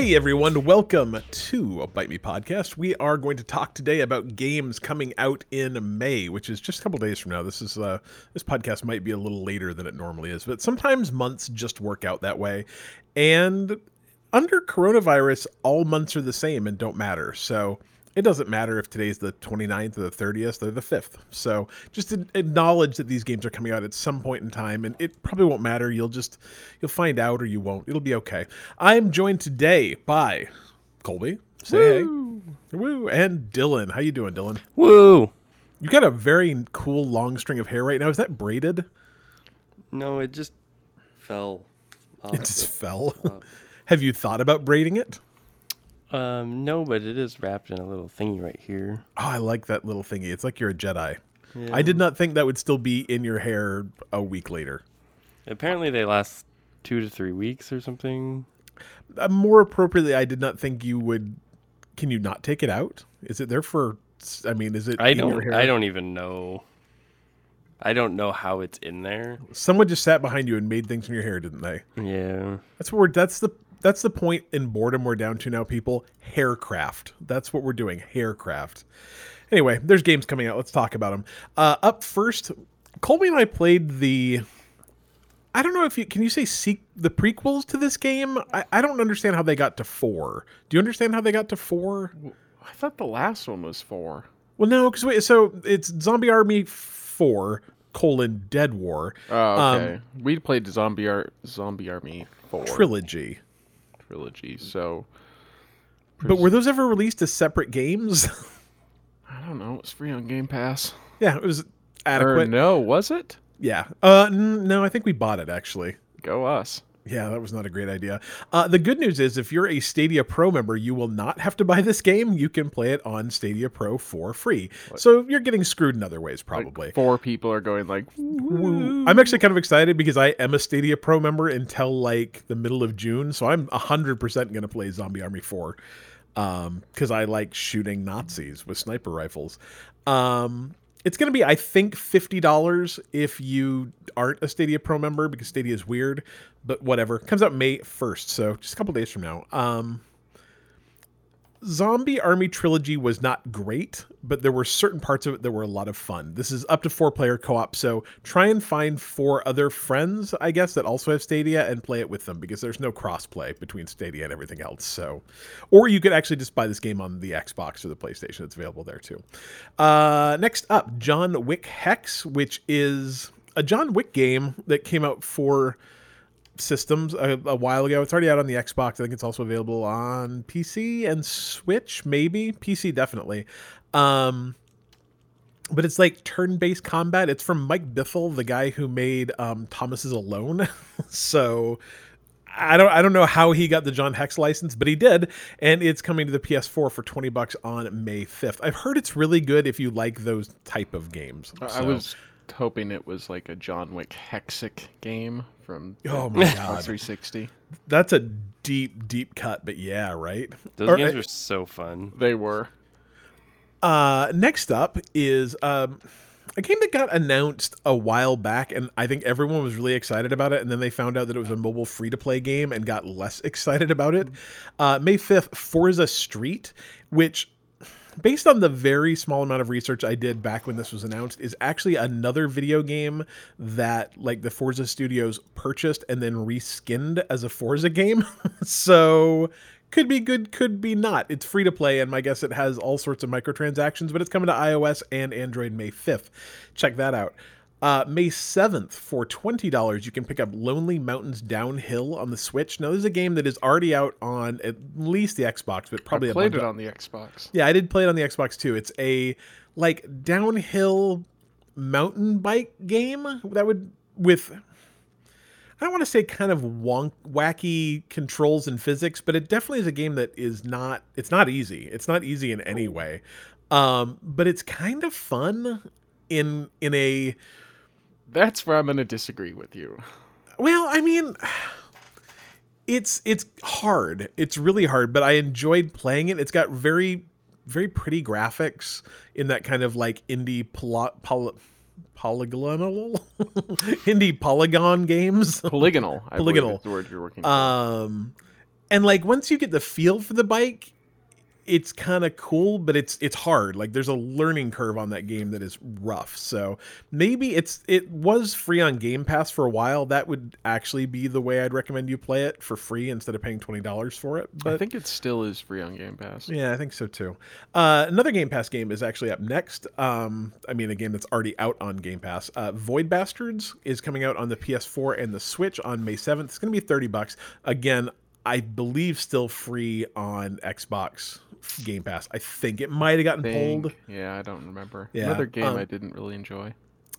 Hey everyone, welcome to a Bite Me podcast. We are going to talk today about games coming out in May, which is just a couple days from now. This is uh this podcast might be a little later than it normally is, but sometimes months just work out that way. And under coronavirus, all months are the same and don't matter. So it doesn't matter if today's the 29th or the 30th or the 5th. So just acknowledge that these games are coming out at some point in time and it probably won't matter. You'll just you'll find out or you won't. It'll be okay. I'm joined today by Colby. Say Woo. hey. Woo. And Dylan. How you doing, Dylan? Woo. You got a very cool long string of hair right now. Is that braided? No, it just fell. Off. It just fell. Have you thought about braiding it? Um, no, but it is wrapped in a little thingy right here. Oh, I like that little thingy. It's like you're a Jedi. Yeah. I did not think that would still be in your hair a week later. Apparently, they last two to three weeks or something. Uh, more appropriately, I did not think you would. Can you not take it out? Is it there for? I mean, is it? I don't. I don't even know. I don't know how it's in there. Someone just sat behind you and made things in your hair, didn't they? Yeah. That's what we're. That's the that's the point in boredom we're down to now, people. Haircraft. That's what we're doing. Haircraft. Anyway, there's games coming out. Let's talk about them. Uh, up first, Colby and I played the. I don't know if you can you say seek the prequels to this game. I, I don't understand how they got to four. Do you understand how they got to four? I thought the last one was four. Well, no, because wait, so it's Zombie Army four colon Dead War. Oh, okay. Um, we played Zombie Ar- Zombie Army four trilogy trilogy. So, but were those ever released as separate games? I don't know. It was free on Game Pass. Yeah, it was adequate. Or no, was it? Yeah. Uh, n- no, I think we bought it actually. Go us. Yeah, that was not a great idea. Uh, the good news is, if you're a Stadia Pro member, you will not have to buy this game. You can play it on Stadia Pro for free. So you're getting screwed in other ways, probably. Like four people are going like. Woo. I'm actually kind of excited because I am a Stadia Pro member until like the middle of June, so I'm hundred percent going to play Zombie Army Four because um, I like shooting Nazis with sniper rifles. Um, it's going to be, I think, fifty dollars if you aren't a Stadia Pro member because Stadia is weird. But whatever, comes out May first, so just a couple days from now. Um, Zombie Army Trilogy was not great, but there were certain parts of it that were a lot of fun. This is up to four player co op, so try and find four other friends, I guess, that also have Stadia and play it with them because there's no cross play between Stadia and everything else. So, or you could actually just buy this game on the Xbox or the PlayStation. It's available there too. Uh, next up, John Wick Hex, which is a John Wick game that came out for systems a, a, while ago. It's already out on the Xbox. I think it's also available on PC and Switch, maybe PC definitely. Um, but it's like turn-based combat. It's from Mike Bithell, the guy who made um, Thomas is Alone. so I don't I don't know how he got the John Hex license, but he did, and it's coming to the PS4 for twenty bucks on May fifth. I've heard it's really good if you like those type of games. So. I was hoping it was like a John Wick Hexic game from oh my god 360. That's a deep deep cut, but yeah, right. Those or, games are so fun. They were. Uh, next up is um, a game that got announced a while back, and I think everyone was really excited about it. And then they found out that it was a mobile free to play game and got less excited about it. Uh, May 5th, Forza Street, which based on the very small amount of research I did back when this was announced, is actually another video game that like the Forza Studios purchased and then reskinned as a Forza game. so could be good, could be not. It's free to play, and my guess it has all sorts of microtransactions, but it's coming to iOS and Android May 5th. Check that out. Uh, May 7th, for $20, you can pick up Lonely Mountains Downhill on the Switch. Now, this is a game that is already out on at least the Xbox, but probably I played it on the Xbox. Yeah, I did play it on the Xbox too. It's a like downhill mountain bike game that would with I don't want to say kind of wonk, wacky controls and physics, but it definitely is a game that is not it's not easy. It's not easy in any way. Um, but it's kind of fun in in a that's where I'm going to disagree with you. Well, I mean, it's it's hard. It's really hard, but I enjoyed playing it. It's got very very pretty graphics in that kind of like indie poly, poly, polygonal indie polygon games. Polygonal. I polygonal. the word you're working. Um and like once you get the feel for the bike it's kind of cool but it's it's hard like there's a learning curve on that game that is rough so maybe it's it was free on game pass for a while that would actually be the way i'd recommend you play it for free instead of paying $20 for it but I think it still is free on Game Pass. yeah, I think so too. Uh, another Game Pass game is actually up next. Um, I mean, a game that's already out on Game Pass. Uh, Void Bastards is coming out on the PS4 and the Switch on May 7th. It's going to be 30 bucks. Again, I believe still free on Xbox Game Pass. I think it might have gotten Think- pulled. Yeah, I don't remember. Yeah, Another game um, I didn't really enjoy.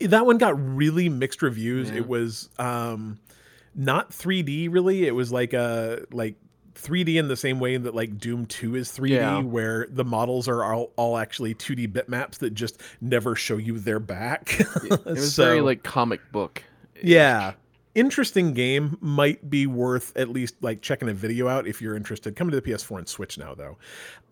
That one got really mixed reviews. Yeah. It was um, not 3D really. It was like a like 3D in the same way that like Doom 2 is 3D, Yeah. where the models are all, all actually 2D bitmaps that just never show you their back. It was very like comic book. yeah. Interesting game might be worth at least like checking a video out if you're interested. Coming to the PS4 and Switch now though.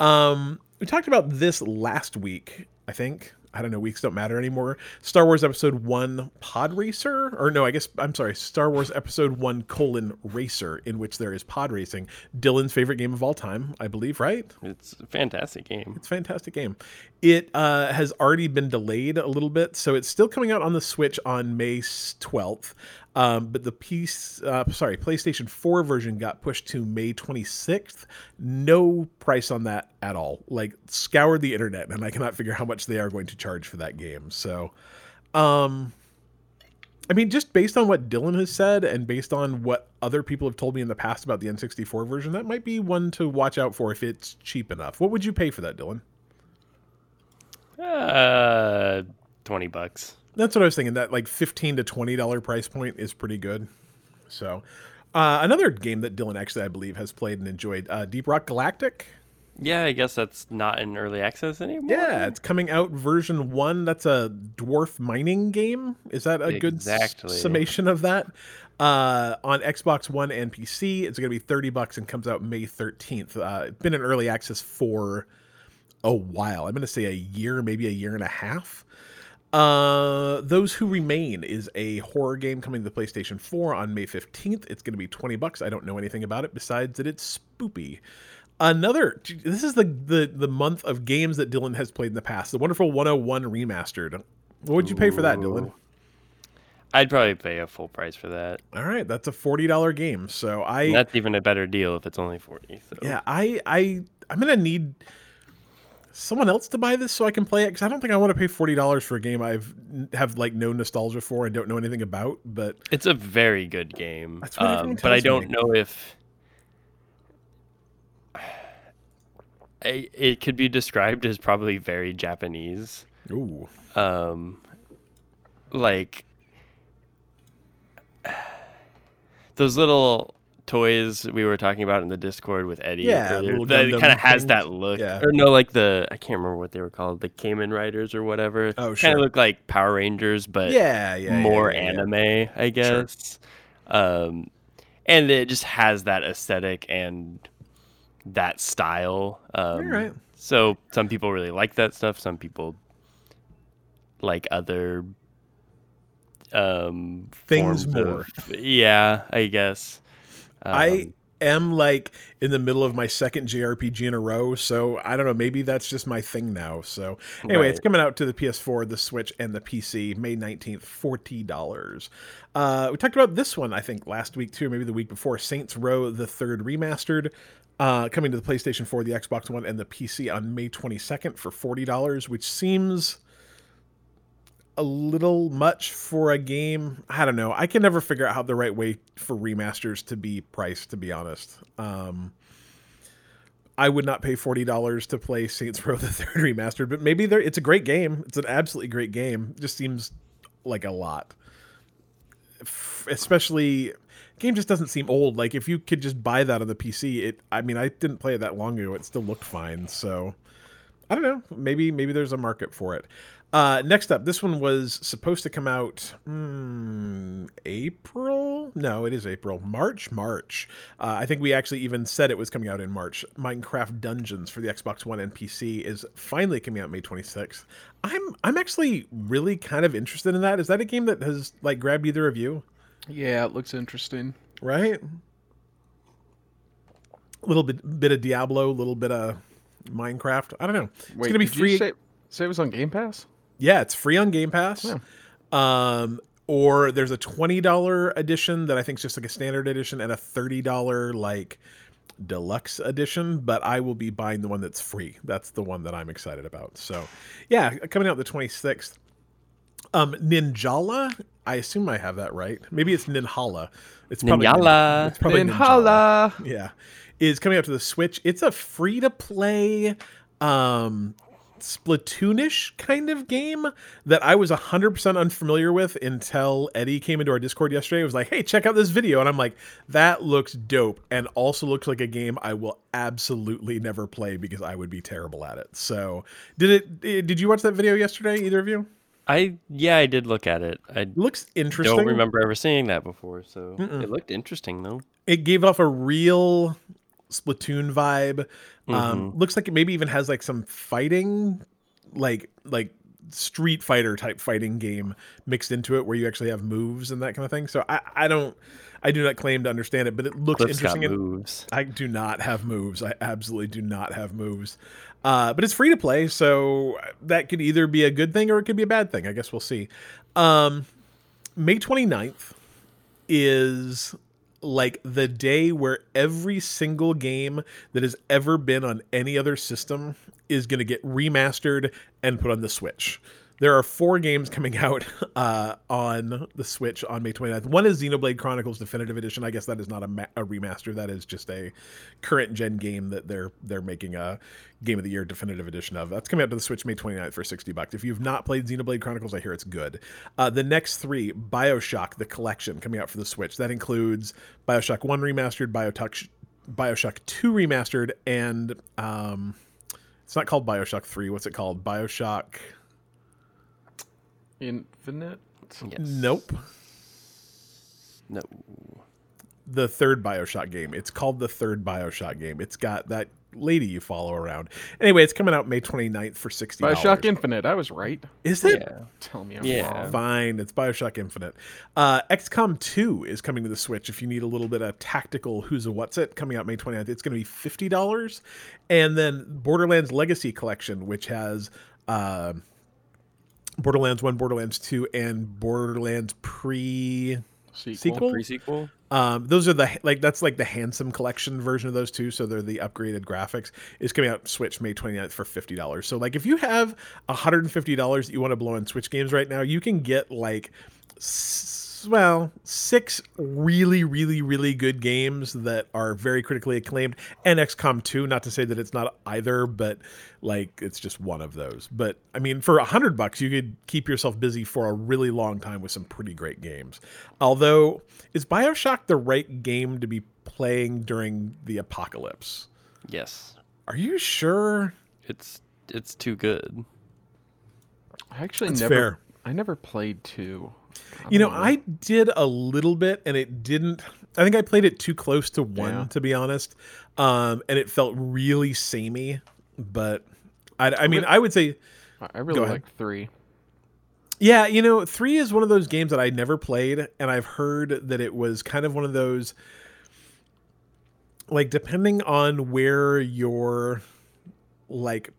Um, we talked about this last week, I think. I don't know, weeks don't matter anymore. Star Wars Episode 1 Pod Racer, or no, I guess, I'm sorry, Star Wars Episode 1 colon Racer, in which there is pod racing. Dylan's favorite game of all time, I believe, right? It's a fantastic game. It's a fantastic game. It uh, has already been delayed a little bit, so it's still coming out on the Switch on May twelfth. Um, but the piece, uh, sorry, PlayStation 4 version got pushed to May 26th. No price on that at all. Like scoured the internet, and I cannot figure how much they are going to charge for that game. So, um, I mean, just based on what Dylan has said, and based on what other people have told me in the past about the N64 version, that might be one to watch out for if it's cheap enough. What would you pay for that, Dylan? Uh, twenty bucks. That's what I was thinking. That like fifteen to twenty dollar price point is pretty good. So, uh, another game that Dylan actually I believe has played and enjoyed, uh, Deep Rock Galactic. Yeah, I guess that's not in early access anymore. Yeah, it's coming out version one. That's a dwarf mining game. Is that a good s- summation of that? Uh, on Xbox One and PC, it's going to be thirty bucks and comes out May thirteenth. Uh, it's been in early access for a while. I'm going to say a year, maybe a year and a half. Uh, Those Who Remain is a horror game coming to the PlayStation 4 on May 15th. It's going to be 20 bucks. I don't know anything about it besides that it's spoopy. Another this is the, the the month of games that Dylan has played in the past. The wonderful 101 remastered. What would you pay for that, Dylan? I'd probably pay a full price for that. All right, that's a $40 game. So I that's even a better deal if it's only forty. So. Yeah, I I I'm gonna need someone else to buy this so I can play it because I don't think I want to pay forty dollars for a game I've have like no nostalgia for and don't know anything about. But It's a very good game. That's what um, but I don't know if I, it could be described as probably very Japanese. ooh, Um, like those little toys we were talking about in the Discord with Eddie. Yeah, that kind of has that look. Yeah. Or no, like the I can't remember what they were called, the Kamen Riders or whatever. Oh, sure. Kind of look like Power Rangers, but yeah, yeah, more yeah, yeah. anime, I guess. Um, and it just has that aesthetic and that style. Um, right. So some people really like that stuff. Some people like other um, Things of- more. yeah, I guess. I Um, am like in the middle of my second JRPG in a row, so I don't know. Maybe that's just my thing now. So anyway, it's coming out to the PS4, the Switch, and the PC May nineteenth, forty dollars. Uh, we talked about this one, I think, last week too, maybe the week before. Saints Row: The Third Remastered, uh, coming to the PlayStation 4, the Xbox One, and the PC on May twenty second for forty dollars, which seems a little much for a game. I don't know. I can never figure out how the right way for remasters to be priced, to be honest. Um, I would not pay forty dollars to play Saints Row the Third remastered, but maybe there. It's a great game. It's an absolutely great game. It just seems like a lot, F- especially. Game just doesn't seem old. Like if you could just buy that on the PC, it. I mean, I didn't play it that long ago. It still looked fine. So I don't know. Maybe maybe there's a market for it. Uh, next up, this one was supposed to come out hmm, April. No, it is April. March. March. Uh, I think we actually even said it was coming out in March. Minecraft Dungeons for the Xbox One and PC is finally coming out May 26th. I'm I'm actually really kind of interested in that. Is that a game that has like grabbed either of you? Yeah, it looks interesting. Right. a little bit bit of Diablo, a little bit of Minecraft. I don't know. It's Wait, gonna be did free. You say, say it was on Game Pass? Yeah, it's free on Game Pass. Yeah. Um, or there's a twenty dollar edition that I think is just like a standard edition, and a thirty dollar like deluxe edition. But I will be buying the one that's free. That's the one that I'm excited about. So, yeah, coming out the twenty sixth. Um, Ninjala. I assume I have that right. Maybe it's Ninhala. It's probably Ninjala. It's probably Ninjala Ninhala. yeah is coming out to the switch it's a free to play um splatoonish kind of game that i was 100% unfamiliar with until eddie came into our discord yesterday It was like hey check out this video and i'm like that looks dope and also looks like a game i will absolutely never play because i would be terrible at it so did it eh, did you watch that video yesterday either of you I yeah, I did look at it. I it looks interesting don't remember ever seeing that before, so Mm-mm. it looked interesting though. it gave off a real Splatoon vibe. Um, Mhm. looks like it maybe even has like some fighting, like like Street Fighter type fighting game mixed into it, where you actually have moves and that kind of thing. So I, I don't, I do not claim to understand it, but it looks Cliff's got interesting. moves. I do not have moves. I absolutely do not have moves. Uh, but it's free to play, so that could either be a good thing or it could be a bad thing. I guess we'll see. Um, May 29th is like the day where every single game that has ever been on any other system is going to get remastered and put on the Switch. There are four games coming out uh, on the Switch on May 29th. One is Xenoblade Chronicles Definitive Edition. I guess that is not a, ma- a remaster. That is just a current gen game that they're they're making a Game of the Year Definitive Edition of. That's coming out to the Switch May 29th for 60 bucks. If you've not played Xenoblade Chronicles, I hear it's good. Uh, the next three, BioShock, the collection coming out for the Switch. That includes BioShock 1 remastered, BioShock, BioShock 2 remastered, and um, it's not called BioShock 3. What's it called? BioShock. Infinite. Yes. Nope. No. The third Bioshock game. It's called the third Bioshock game. It's got that lady you follow around. Anyway, it's coming out May 29th for $60. Bioshock Infinite. I was right. Is it? Yeah. Tell me I'm Yeah. wrong. Fine, it's Bioshock Infinite. Uh, XCOM 2 is coming to the Switch if you need a little bit of tactical who's a what's it coming out May 29th. It's going to be $50. And then Borderlands Legacy Collection, which has uh, Borderlands 1, Borderlands 2, and Borderlands pre. Sequel. Sequel? Pre-sequel. Um, those are the like that's like the handsome collection version of those two. So they're the upgraded graphics. Is coming out Switch May 29th for fifty dollars. So like if you have hundred and fifty dollars that you want to blow on Switch games right now, you can get like s- well six really really really good games that are very critically acclaimed and XCOM 2 not to say that it's not either but like it's just one of those but i mean for a hundred bucks you could keep yourself busy for a really long time with some pretty great games although is bioshock the right game to be playing during the apocalypse Yes. are you sure It's it's too good. I actually That's never. fair. I never played two. You know, I did a little bit, and it didn't. I think I played it too close to one, Yeah. to be honest, um, and it felt really samey. But I, I mean, I would say, I- really like three. yeah, you know, three is one of those games that I never played, and I've heard that it was kind of one of those, like, depending on where your, like,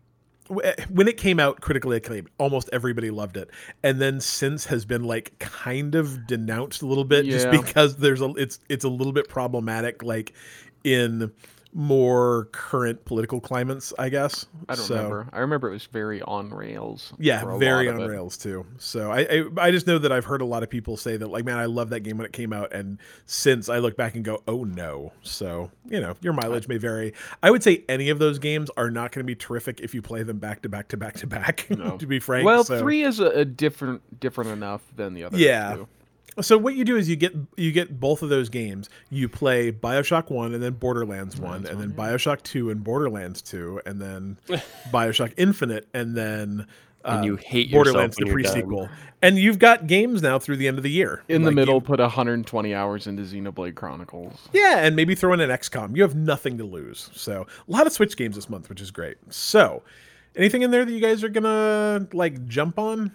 Eh, when it came out critically acclaimed. Almost everybody loved it. And then since has been like kind of denounced a little bit just because there's a it's it's a little bit problematic like in more current political climates i guess I don't So- remember. I remember it was very on rails. yeah very on rails too so I, I i just know that i've heard a lot of people say that like man i love that game when it came out and since i look back and go oh no so you know your mileage may vary i would say any of those games are not going to be terrific if you play them back to back to back to back No. to be frank Well, so. three is a, a different different enough than the other. Yeah. two. So what you do is you get you get both of those games. You play BioShock 1 and then Borderlands 1 and then BioShock 2 and Borderlands 2 and then BioShock Infinite and then uh, And you hate Borderlands the when pre-sequel. And you've got games now through the end of the year. In the middle, you- put 120 hours into Xenoblade Chronicles. yeah, and maybe throw in an XCOM. You have nothing to lose. So a lot of Switch games this month, which is great. So anything in there that you guys are gonna like jump on?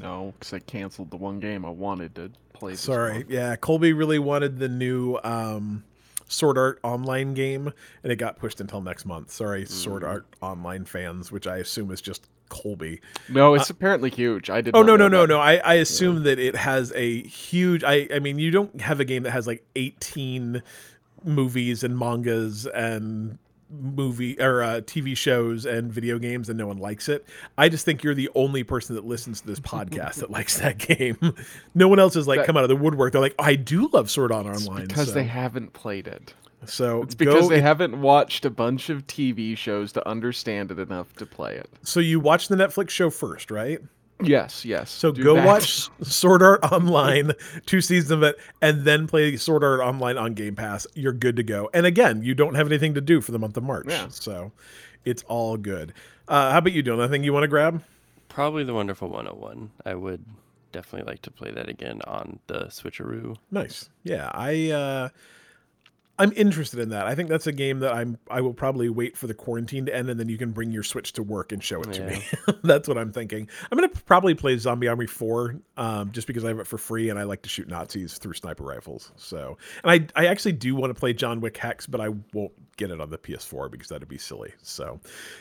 No, because I canceled the one game I wanted to play. Sorry. Yeah, Colby really wanted the new um, Sword Art Online game, and it got pushed until next month. Sorry, Sword Mm. Art Online fans, which I assume is just Colby. No, it's apparently huge. I did. Oh no no no that. no! I, I assume that it has a huge. I I mean, you don't have a game that has like eighteen movies and mangas and movie or uh, TV shows and video games, and no one likes it. I just think you're the only person that listens to this podcast that likes that game. no one else has like That- come out of the woodwork. They're like, I do love Sword Art Online because so, they haven't played it. So It's because they in- haven't watched a bunch of TV shows to understand it enough to play it. So you watch the Netflix show first, right? Yes, yes. So do go that. watch Sword Art Online, two seasons of it, and then play Sword Art Online on Game Pass. You're good to go. And again, you don't have anything to do for the month of March, Yeah. so it's all good. Uh, how about you, Dylan? Anything you want to grab? Probably the Wonderful 101. I would definitely like to play that again on the Switcheroo. Nice. Yeah, I uh, I'm interested in that. I think that's a game that I'm I will probably wait for the quarantine to end, and then you can bring your Switch to work and show it to me. that's what I'm thinking. I'm gonna probably play Zombie Army Four, um, just because I have it for free and I like to shoot Nazis through sniper rifles. So, and I I actually do want to play John Wick Hex, but I won't get it on the PS4 because that'd be silly. So,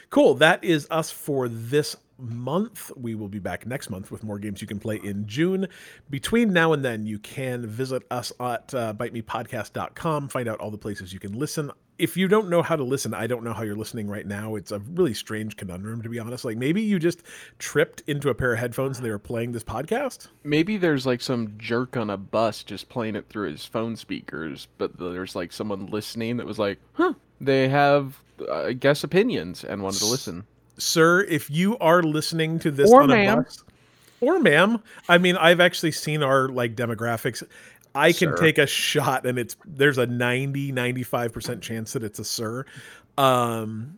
cool. That is us for this month. We will be back next month with more games you can play in June. Between now and then, you can visit us at uh, bitemepodcast.com, find out all the places you can listen. If you don't know how to listen, I don't know how you're listening right now. It's a really strange conundrum, to be honest. Like maybe you just tripped into a pair of headphones and they were playing this podcast. Maybe there's like some jerk on a bus just playing it through his phone speakers, but there's like someone listening that was like, huh, they have, uh, I guess, opinions and wanted to listen. Sir, if you are listening to this Or on a ma'am. bus, or ma'am, I mean, I've actually seen our like demographics. I can Sir. take a shot and it's there's a 90 95% chance that it's a sir. Um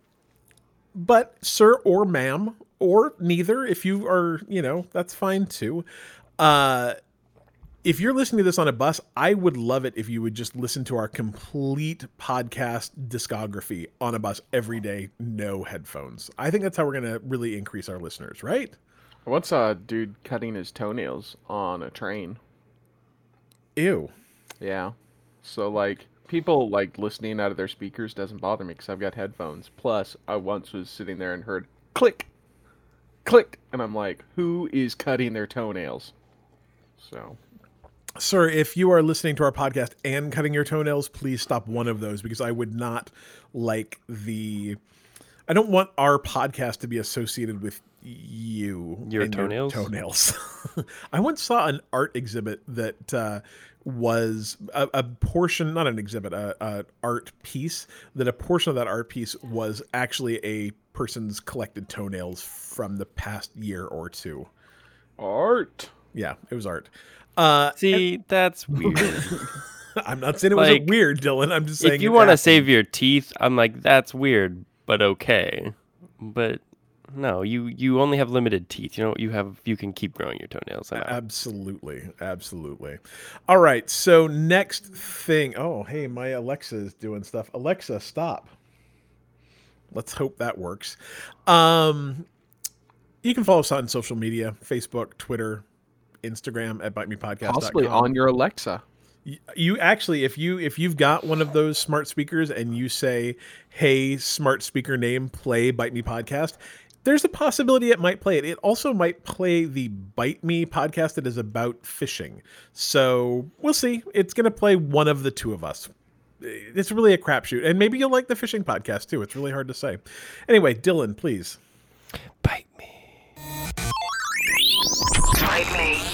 but sir or ma'am or neither if you are, you know, that's fine too. Uh if you're listening to this on a bus, I would love it if you would just listen to our complete podcast discography on a bus every day, no headphones. I think that's how we're going to really increase our listeners, right? I once saw a dude cutting his toenails on a train. Ew. Yeah. So like people like listening out of their speakers doesn't bother me because I've got headphones. Plus, I once was sitting there and heard click, click, and I'm like, who is cutting their toenails? So Sir, if you are listening to our podcast and cutting your toenails, please stop one of those because I would not like the. I don't want our podcast to be associated with you. Your and toenails? toenails. I once saw an art exhibit that uh, was a, a portion, not an exhibit, a, a art piece. That a portion of that art piece was actually a person's collected toenails from the past year or two. art. Yeah, it was art. Uh, See, that's weird. I'm not saying it Like, was weird, Dylan. I'm just saying if you want to save your teeth, I'm like, that's weird, but okay. But no, you you only have limited teeth. You know, you have you can keep growing your toenails. Out. Absolutely, absolutely. All right, so next thing. Oh, hey, my Alexa is doing stuff. Alexa, stop. Let's hope that works. Um, you can follow us on social media: Facebook, Twitter, Instagram at Bite Me Podcast. Possibly on your Alexa. you actually if you if you've got one of those smart speakers and you say hey smart speaker name play bite me podcast there's a possibility it might play it it also might play the bite me podcast that is about fishing so we'll see it's going to play one of the two of us it's really a crapshoot and maybe you'll like the fishing podcast too it's really hard to say anyway dylan please Bite me. Bite me.